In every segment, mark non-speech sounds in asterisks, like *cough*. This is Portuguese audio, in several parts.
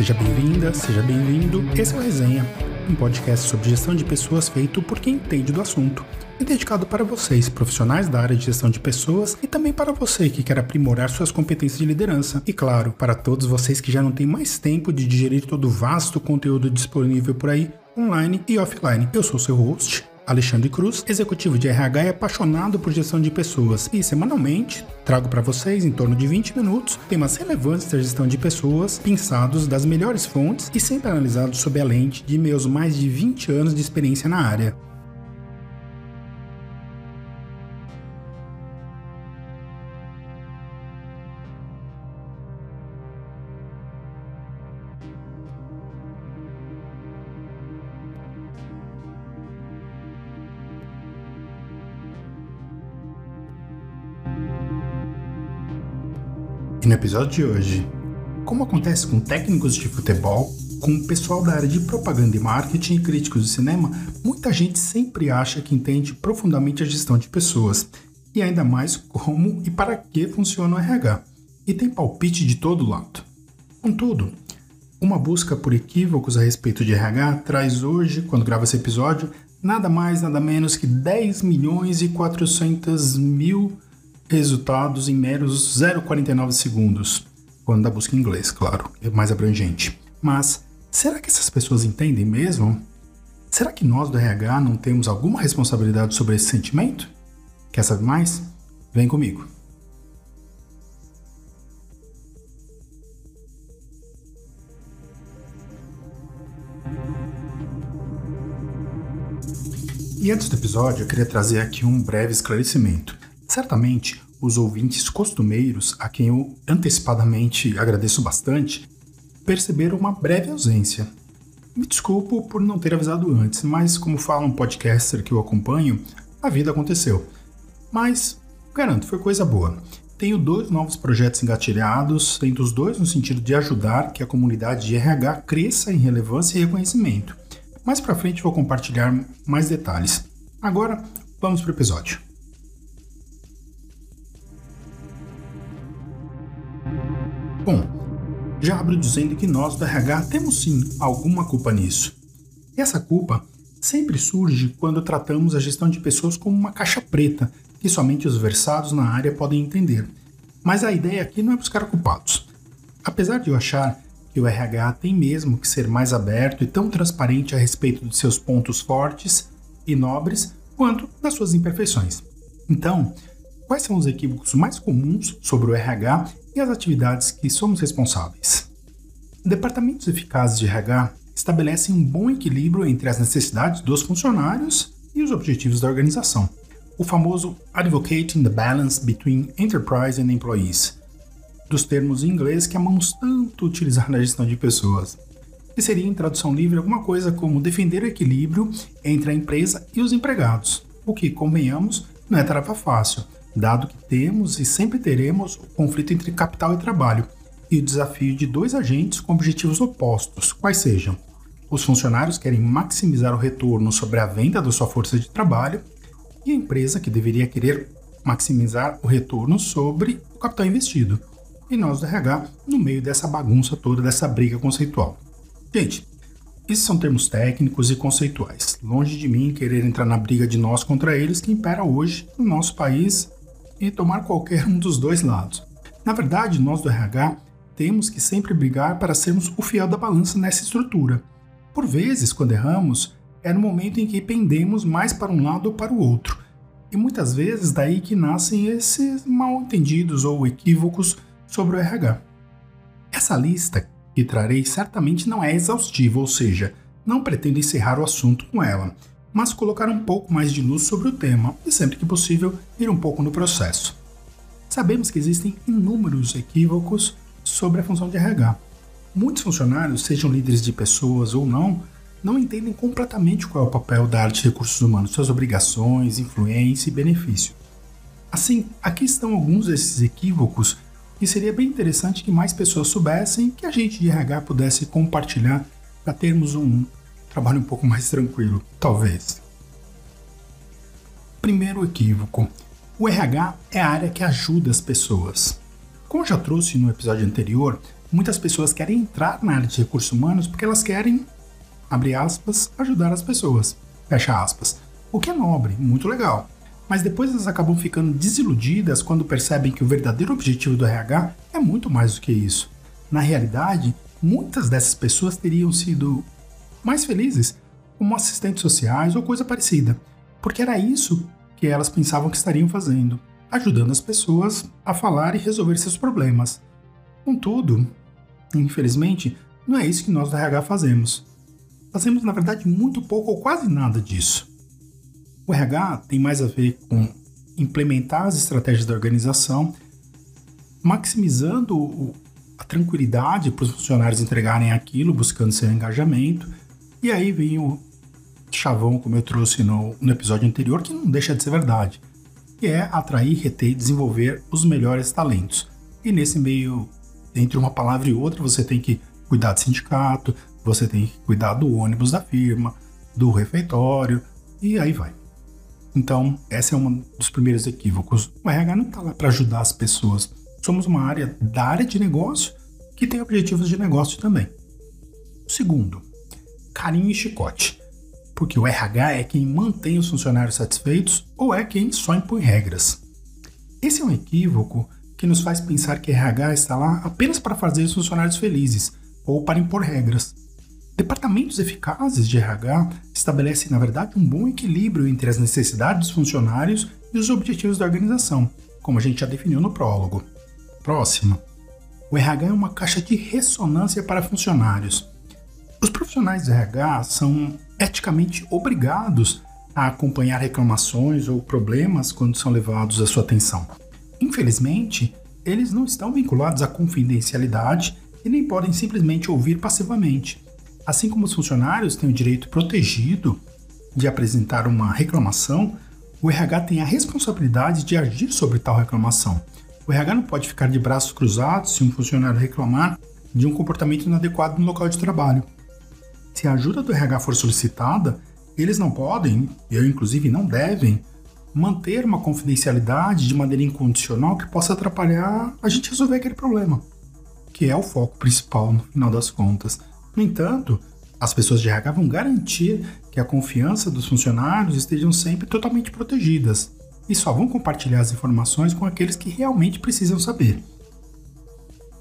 Seja bem-vinda, seja bem-vindo. Esse é o Resenha, um podcast sobre gestão de pessoas feito por quem entende do assunto e dedicado para vocês, profissionais da área de gestão de pessoas, e também para você que quer aprimorar suas competências de liderança. E claro, para todos vocês que já não têm mais tempo de digerir todo o vasto conteúdo disponível por aí, online e offline. Eu sou seu host, Alexandre Cruz, executivo de RH e apaixonado por gestão de pessoas. E semanalmente trago para vocês, em torno de 20 minutos, temas relevantes da gestão de pessoas, pensados das melhores fontes e sempre analisados sob a lente de meus mais de 20 anos de experiência na área. E no episódio de hoje, como acontece com técnicos de futebol, com o pessoal da área de propaganda e marketing e críticos de cinema, muita gente sempre acha que entende profundamente a gestão de pessoas, e ainda mais como e para que funciona o RH, e tem palpite de todo lado. Contudo, uma busca por equívocos a respeito de RH traz hoje, quando grava esse episódio, nada mais, nada menos que 10 milhões e 400 mil resultados em meros 0,49 segundos, quando da busca em inglês, claro, é mais abrangente. Mas será que essas pessoas entendem mesmo? Será que nós do RH não temos alguma responsabilidade sobre esse sentimento? Quer saber mais? Vem comigo. E antes do episódio, eu queria trazer aqui um breve esclarecimento. Certamente, os ouvintes costumeiros, a quem eu antecipadamente agradeço bastante, perceberam uma breve ausência. Me desculpo por não ter avisado antes, mas como fala um podcaster que eu acompanho, a vida aconteceu. Mas, garanto, foi coisa boa. Tenho dois novos projetos engatilhados, tendo os dois no sentido de ajudar que a comunidade de RH cresça em relevância e reconhecimento. Mais para frente vou compartilhar mais detalhes. Agora, vamos para o episódio. Bom, já abro dizendo que nós do RH temos sim alguma culpa nisso. E essa culpa sempre surge quando tratamos a gestão de pessoas como uma caixa preta que somente os versados na área podem entender. Mas a ideia aqui não é buscar culpados. Apesar de eu achar que o RH tem mesmo que ser mais aberto e tão transparente a respeito de seus pontos fortes e nobres quanto das suas imperfeições. Então, quais são os equívocos mais comuns sobre o RH e as atividades que somos responsáveis. Departamentos eficazes de RH estabelecem um bom equilíbrio entre as necessidades dos funcionários e os objetivos da organização. O famoso Advocating the Balance Between Enterprise and Employees, dos termos em inglês que amamos tanto utilizar na gestão de pessoas, que seria em tradução livre alguma coisa como defender o equilíbrio entre a empresa e os empregados, o que, convenhamos, não é tarefa fácil, dado que temos e sempre teremos o conflito entre capital e trabalho e o desafio de dois agentes com objetivos opostos, quais sejam os funcionários querem maximizar o retorno sobre a venda da sua força de trabalho e a empresa que deveria querer maximizar o retorno sobre o capital investido. E nós do RH no meio dessa bagunça toda, dessa briga conceitual. Gente, esses são termos técnicos e conceituais. Longe de mim querer entrar na briga de nós contra eles que impera hoje no nosso país e tomar qualquer um dos dois lados. Na verdade, nós do RH temos que sempre brigar para sermos o fiel da balança nessa estrutura. Por vezes, quando erramos, é no momento em que pendemos mais para um lado ou para o outro. E muitas vezes daí que nascem esses mal entendidos ou equívocos sobre o RH. Essa lista que trarei certamente não é exaustiva, ou seja, não pretendo encerrar o assunto com ela mas colocar um pouco mais de luz sobre o tema e, sempre que possível, ir um pouco no processo. Sabemos que existem inúmeros equívocos sobre a função de RH. Muitos funcionários, sejam líderes de pessoas ou não, não entendem completamente qual é o papel da arte de recursos humanos, suas obrigações, influência e benefício. Assim, aqui estão alguns desses equívocos que seria bem interessante que mais pessoas soubessem que a gente de RH pudesse compartilhar para termos um trabalho um pouco mais tranquilo, talvez. Primeiro equívoco: o RH é a área que ajuda as pessoas. Como já trouxe no episódio anterior, muitas pessoas querem entrar na área de recursos humanos porque elas querem, abre aspas, ajudar as pessoas, fecha aspas. O que é nobre, muito legal. Mas depois elas acabam ficando desiludidas quando percebem que o verdadeiro objetivo do RH é muito mais do que isso. Na realidade, muitas dessas pessoas teriam sido mais felizes como assistentes sociais ou coisa parecida, porque era isso que elas pensavam que estariam fazendo, ajudando as pessoas a falar e resolver seus problemas. Contudo, infelizmente, não é isso que nós do RH fazemos. Fazemos, na verdade, muito pouco ou quase nada disso. O RH tem mais a ver com implementar as estratégias da organização, maximizando a tranquilidade para os funcionários entregarem aquilo, buscando seu engajamento. E aí vem o chavão, como eu trouxe no, no episódio anterior, que não deixa de ser verdade, que é atrair, reter e desenvolver os melhores talentos. E nesse meio, entre uma palavra e outra, você tem que cuidar do sindicato, você tem que cuidar do ônibus da firma, do refeitório, e aí vai. Então, esse é um dos primeiros equívocos. O RH não está lá para ajudar as pessoas. Somos uma área da área de negócio que tem objetivos de negócio também. Segundo, carinho e chicote. Porque o RH é quem mantém os funcionários satisfeitos ou é quem só impõe regras. Esse é um equívoco que nos faz pensar que RH está lá apenas para fazer os funcionários felizes ou para impor regras. Departamentos eficazes de RH estabelecem, na verdade, um bom equilíbrio entre as necessidades dos funcionários e os objetivos da organização, como a gente já definiu no prólogo. Próximo. O RH é uma caixa de ressonância para funcionários. Os profissionais de RH são eticamente obrigados a acompanhar reclamações ou problemas quando são levados à sua atenção. Infelizmente, eles não estão vinculados à confidencialidade e nem podem simplesmente ouvir passivamente. Assim como os funcionários têm o direito protegido de apresentar uma reclamação, o RH tem a responsabilidade de agir sobre tal reclamação. O RH não pode ficar de braços cruzados se um funcionário reclamar de um comportamento inadequado no local de trabalho. Se a ajuda do RH for solicitada, eles não podem, eu inclusive não devem, manter uma confidencialidade de maneira incondicional que possa atrapalhar a gente resolver aquele problema, que é o foco principal no final das contas. No entanto, as pessoas de RH vão garantir que a confiança dos funcionários estejam sempre totalmente protegidas e só vão compartilhar as informações com aqueles que realmente precisam saber.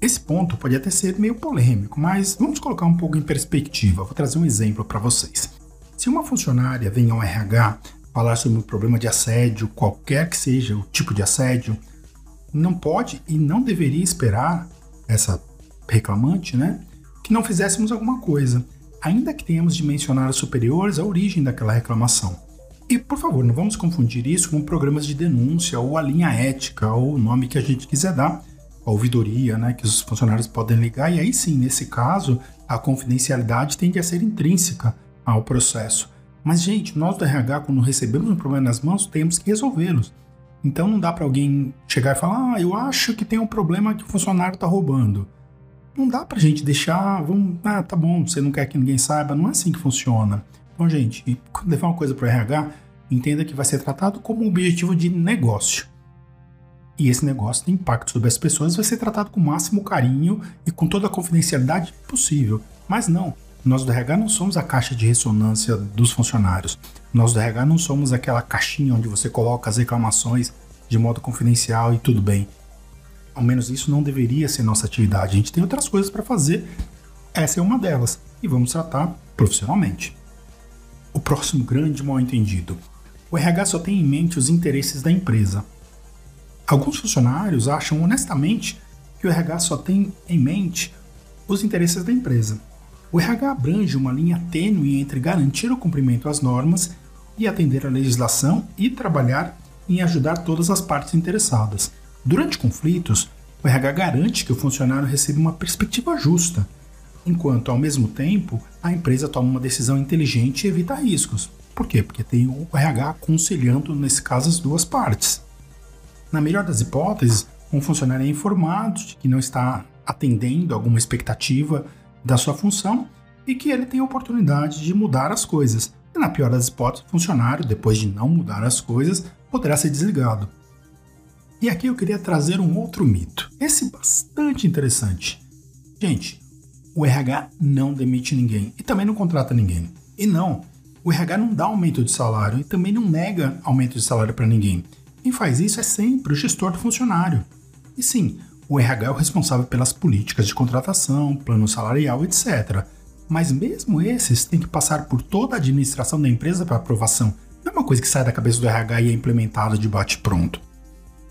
Esse ponto pode até ser meio polêmico, mas vamos colocar um pouco em perspectiva. Vou trazer um exemplo para vocês. Se uma funcionária vem ao RH falar sobre um problema de assédio, qualquer que seja o tipo de assédio, não pode e não deveria esperar essa reclamante, né, que não fizéssemos alguma coisa, ainda que tenhamos de mencionar os superiores a origem daquela reclamação. E, por favor, não vamos confundir isso com programas de denúncia ou a linha ética ou o nome que a gente quiser dar, ouvidoria, né, que os funcionários podem ligar, e aí sim, nesse caso, a confidencialidade tende a ser intrínseca ao processo. Mas, gente, nós do RH, quando recebemos um problema nas mãos, temos que resolvê-los. Então não dá para alguém chegar e falar: ah, eu acho que tem um problema que o funcionário está roubando. Não dá pra gente deixar, vamos, ah, tá bom, você não quer que ninguém saiba, não é assim que funciona. Então, gente, quando levar uma coisa pro RH, entenda que vai ser tratado como um objetivo de negócio. E esse negócio tem impacto sobre as pessoas, vai ser tratado com o máximo carinho e com toda a confidencialidade possível. Mas não, nós do RH não somos a caixa de ressonância dos funcionários. Nós do RH não somos aquela caixinha onde você coloca as reclamações de modo confidencial e tudo bem. Ao menos isso não deveria ser nossa atividade. A gente tem outras coisas para fazer. Essa é uma delas. E vamos tratar profissionalmente. O próximo grande mal entendido. O RH só tem em mente os interesses da empresa. Alguns funcionários acham honestamente que o RH só tem em mente os interesses da empresa. O RH abrange uma linha tênue entre garantir o cumprimento às normas e atender à legislação e trabalhar em ajudar todas as partes interessadas. Durante conflitos, o RH garante que o funcionário receba uma perspectiva justa, enquanto, ao mesmo tempo, a empresa toma uma decisão inteligente e evita riscos. Por quê? Porque tem o RH aconselhando, nesse caso, as duas partes. Na melhor das hipóteses, um funcionário é informado de que não está atendendo alguma expectativa da sua função e que ele tem a oportunidade de mudar as coisas. E na pior das hipóteses, o funcionário, depois de não mudar as coisas, poderá ser desligado. E aqui eu queria trazer um outro mito, esse bastante interessante. Gente, o RH não demite ninguém e também não contrata ninguém. E não, o RH não dá aumento de salário e também não nega aumento de salário para ninguém. Quem faz isso é sempre o gestor do funcionário. E sim, o RH é o responsável pelas políticas de contratação, plano salarial, etc. Mas mesmo esses têm que passar por toda a administração da empresa para aprovação. Não é uma coisa que sai da cabeça do RH e é implementada de bate-pronto.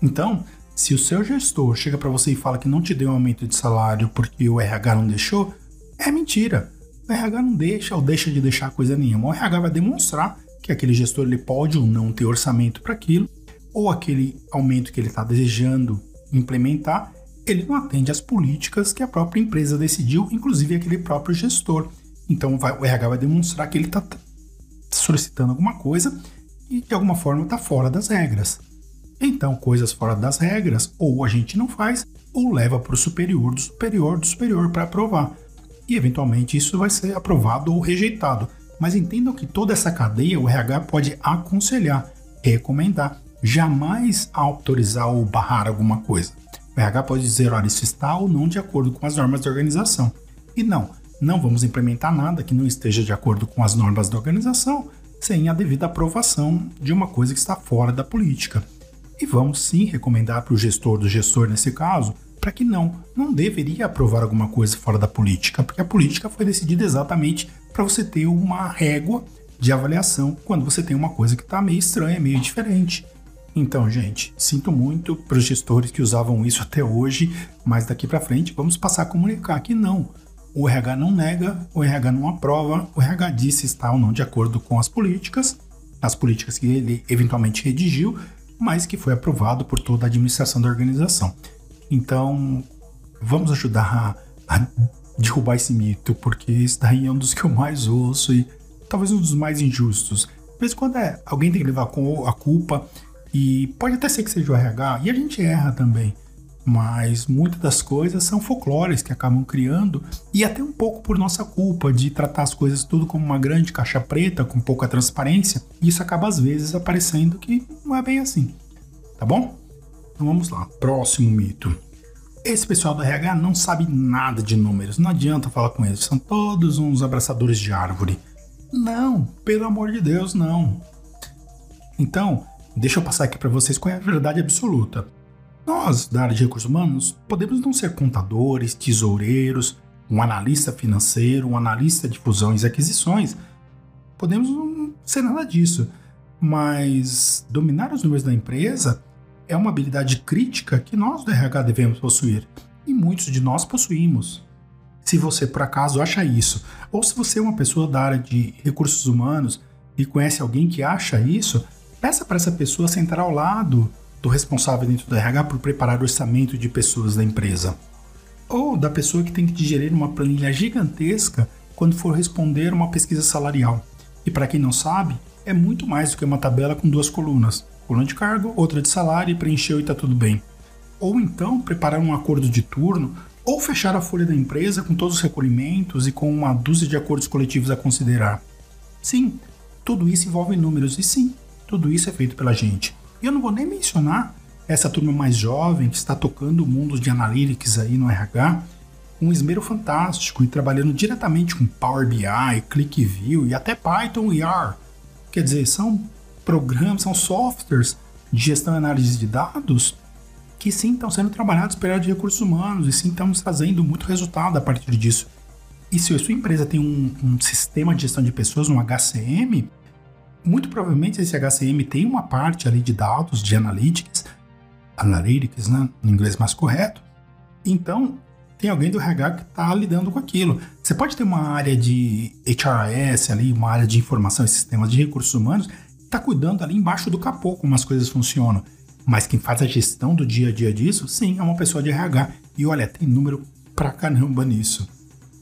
Então, se o seu gestor chega para você e fala que não te deu um aumento de salário porque o RH não deixou, é mentira. O RH não deixa ou deixa de deixar coisa nenhuma. O RH vai demonstrar que aquele gestor ele pode ou não ter orçamento para aquilo, ou aquele aumento que ele está desejando implementar ele não atende às políticas que a própria empresa decidiu, inclusive aquele próprio gestor. Então vai, o RH vai demonstrar que ele está solicitando alguma coisa e de alguma forma está fora das regras. Então, coisas fora das regras, ou a gente não faz, ou leva para o superior do superior do superior para aprovar. E eventualmente isso vai ser aprovado ou rejeitado. Mas entendam que toda essa cadeia o RH pode aconselhar, recomendar, jamais autorizar ou barrar alguma coisa. O RH pode dizer, olha, isso está ou não de acordo com as normas da organização. E não, não vamos implementar nada que não esteja de acordo com as normas da organização sem a devida aprovação de uma coisa que está fora da política. E vamos sim recomendar para o gestor do gestor nesse caso para que não, não deveria aprovar alguma coisa fora da política, porque a política foi decidida exatamente para você ter uma régua de avaliação quando você tem uma coisa que está meio estranha, meio diferente. Então, gente, sinto muito para os gestores que usavam isso até hoje, mas daqui para frente vamos passar a comunicar que não. O RH não nega, o RH não aprova, o RH diz se está ou não de acordo com as políticas, as políticas que ele eventualmente redigiu, mas que foi aprovado por toda a administração da organização. Então, vamos ajudar a, a derrubar esse mito, porque isso daí é um dos que eu mais ouço e talvez um dos mais injustos. De vez em quando é, alguém tem que levar a culpa e pode até ser que seja o RH, e a gente erra também. Mas muitas das coisas são folclores que acabam criando, e até um pouco por nossa culpa de tratar as coisas tudo como uma grande caixa preta, com pouca transparência, e isso acaba às vezes aparecendo que não é bem assim. Tá bom? Então vamos lá. Próximo mito. Esse pessoal do RH não sabe nada de números, não adianta falar com eles, são todos uns abraçadores de árvore. Não, pelo amor de Deus, não. Então, Deixa eu passar aqui para vocês qual é a verdade absoluta. Nós, da área de recursos humanos, podemos não ser contadores, tesoureiros, um analista financeiro, um analista de fusões e aquisições. Podemos não ser nada disso, mas dominar os números da empresa é uma habilidade crítica que nós do RH devemos possuir e muitos de nós possuímos. Se você por acaso acha isso, ou se você é uma pessoa da área de recursos humanos e conhece alguém que acha isso, Peça para essa pessoa sentar ao lado do responsável dentro do RH por preparar o orçamento de pessoas da empresa. Ou da pessoa que tem que digerir uma planilha gigantesca quando for responder uma pesquisa salarial. E para quem não sabe, é muito mais do que uma tabela com duas colunas: coluna de cargo, outra de salário e preencheu e está tudo bem. Ou então preparar um acordo de turno, ou fechar a folha da empresa com todos os recolhimentos e com uma dúzia de acordos coletivos a considerar. Sim, tudo isso envolve números, e sim, tudo isso é feito pela gente. E eu não vou nem mencionar essa turma mais jovem que está tocando o mundo de analytics aí no RH, um esmero fantástico e trabalhando diretamente com Power BI, ClickView e até Python e R. Quer dizer, são programas, são softwares de gestão e análise de dados que sim estão sendo trabalhados pela área de recursos humanos e sim estamos trazendo muito resultado a partir disso. E se a sua empresa tem um, um sistema de gestão de pessoas, um HCM, muito provavelmente esse HCM tem uma parte ali de dados, de analytics, analytics, né, no inglês mais correto. Então, tem alguém do RH que está lidando com aquilo. Você pode ter uma área de HRS ali, uma área de informação e sistemas de recursos humanos, que está cuidando ali embaixo do capô como as coisas funcionam. Mas quem faz a gestão do dia a dia disso, sim, é uma pessoa de RH. E olha, tem número pra caramba nisso.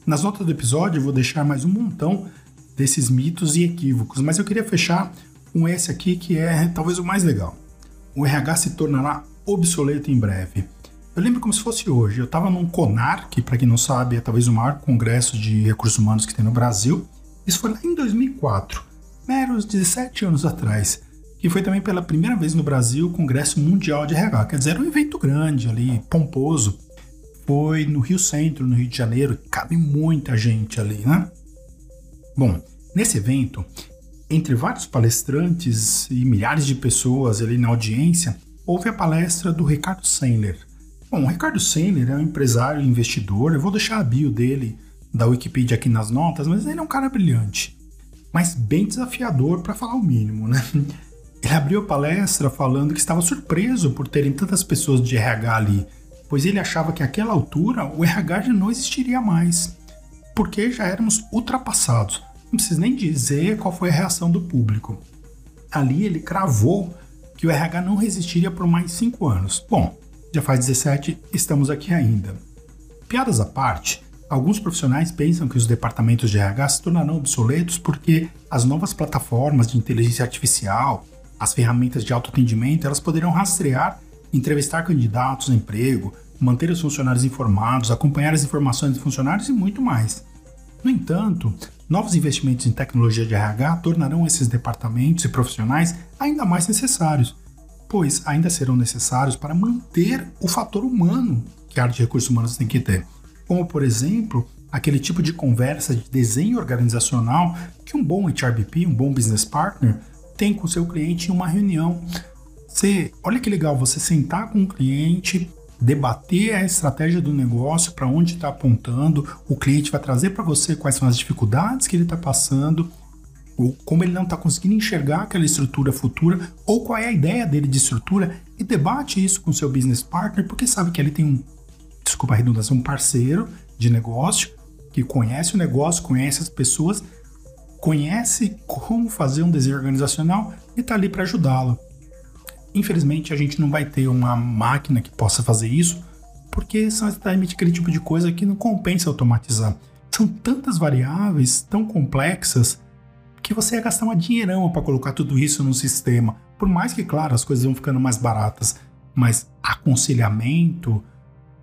Nas notas do episódio eu vou deixar mais um montão desses mitos e equívocos, mas eu queria fechar com esse aqui que é talvez o mais legal. O RH se tornará obsoleto em breve. Eu lembro como se fosse hoje. Eu estava num CONAR, que para quem não sabe é talvez o maior congresso de recursos humanos que tem no Brasil. Isso foi lá em 2004, meros 17 anos atrás, que foi também pela primeira vez no Brasil o Congresso Mundial de RH. Quer dizer, era um evento grande ali, pomposo. foi no Rio Centro, no Rio de Janeiro, cabe muita gente ali, né? Bom, nesse evento, entre vários palestrantes e milhares de pessoas ali na audiência, houve a palestra do Ricardo Sandler. Bom, o Ricardo Sandler é um empresário e investidor, eu vou deixar a bio dele da Wikipedia aqui nas notas, mas ele é um cara brilhante, mas bem desafiador para falar o mínimo, né? *laughs* Ele abriu a palestra falando que estava surpreso por terem tantas pessoas de RH ali, pois ele achava que àquela altura o RH já não existiria mais, porque já éramos ultrapassados. Não preciso nem dizer qual foi a reação do público. Ali ele cravou que o RH não resistiria por mais 5 anos. Bom, já faz 17, estamos aqui ainda. Piadas à parte, alguns profissionais pensam que os departamentos de RH se tornarão obsoletos porque as novas plataformas de inteligência artificial, as ferramentas de autoatendimento, elas poderão rastrear, entrevistar candidatos a emprego, manter os funcionários informados, acompanhar as informações dos funcionários e muito mais. No entanto, novos investimentos em tecnologia de RH tornarão esses departamentos e profissionais ainda mais necessários, pois ainda serão necessários para manter o fator humano que a área de recursos humanos tem que ter. Como, por exemplo, aquele tipo de conversa de desenho organizacional que um bom HRBP, um bom business partner, tem com seu cliente em uma reunião. Você, olha que legal, você sentar com o cliente, debater a estratégia do negócio, para onde está apontando, o cliente vai trazer para você quais são as dificuldades que ele está passando, ou como ele não está conseguindo enxergar aquela estrutura futura, ou qual é a ideia dele de estrutura, e debate isso com seu business partner, porque sabe que ele tem um, desculpa a redundância, um parceiro de negócio que conhece o negócio, conhece as pessoas, conhece como fazer um desenho organizacional e está ali para ajudá-lo. Infelizmente, a gente não vai ter uma máquina que possa fazer isso, porque são exatamente aquele tipo de coisa que não compensa automatizar. São tantas variáveis, tão complexas, que você ia gastar uma dinheirão para colocar tudo isso no sistema. Por mais que, claro, as coisas vão ficando mais baratas, mas aconselhamento,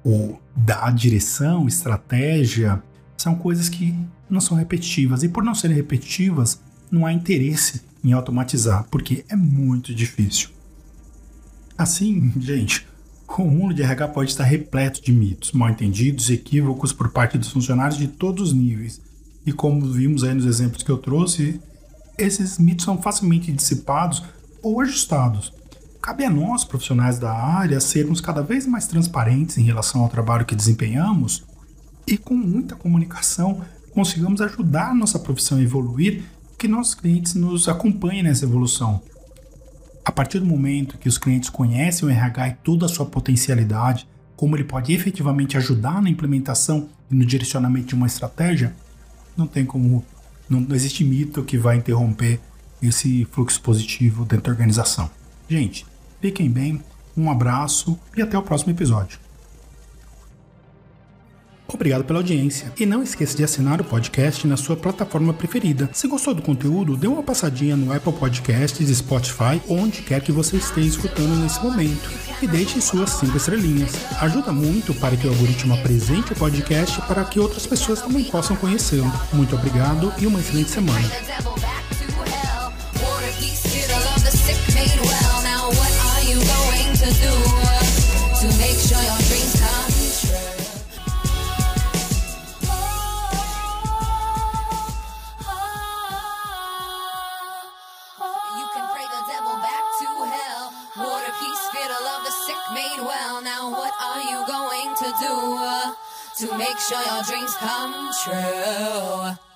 ou dar direção, estratégia, são coisas que não são repetitivas. E por não serem repetitivas, não há interesse em automatizar, porque é muito difícil. Assim, gente, *laughs* o mundo de RH pode estar repleto de mitos, mal entendidos e equívocos por parte dos funcionários de todos os níveis. E como vimos aí nos exemplos que eu trouxe, esses mitos são facilmente dissipados ou ajustados. Cabe a nós, profissionais da área, sermos cada vez mais transparentes em relação ao trabalho que desempenhamos e, com muita comunicação, consigamos ajudar nossa profissão a evoluir e que nossos clientes nos acompanhem nessa evolução. A partir do momento que os clientes conhecem o RH e toda a sua potencialidade, como ele pode efetivamente ajudar na implementação e no direcionamento de uma estratégia, não tem como, não, não existe mito que vai interromper esse fluxo positivo dentro da organização. Gente, fiquem bem, um abraço e até o próximo episódio. Obrigado pela audiência e não esqueça de assinar o podcast na sua plataforma preferida. Se gostou do conteúdo, dê uma passadinha no Apple Podcasts, Spotify, onde quer que você esteja escutando nesse momento e deixe suas cinco estrelinhas. Ajuda muito para que o algoritmo apresente o podcast para que outras pessoas também possam conhecê-lo. Muito obrigado e uma excelente semana. Sure your dreams come true.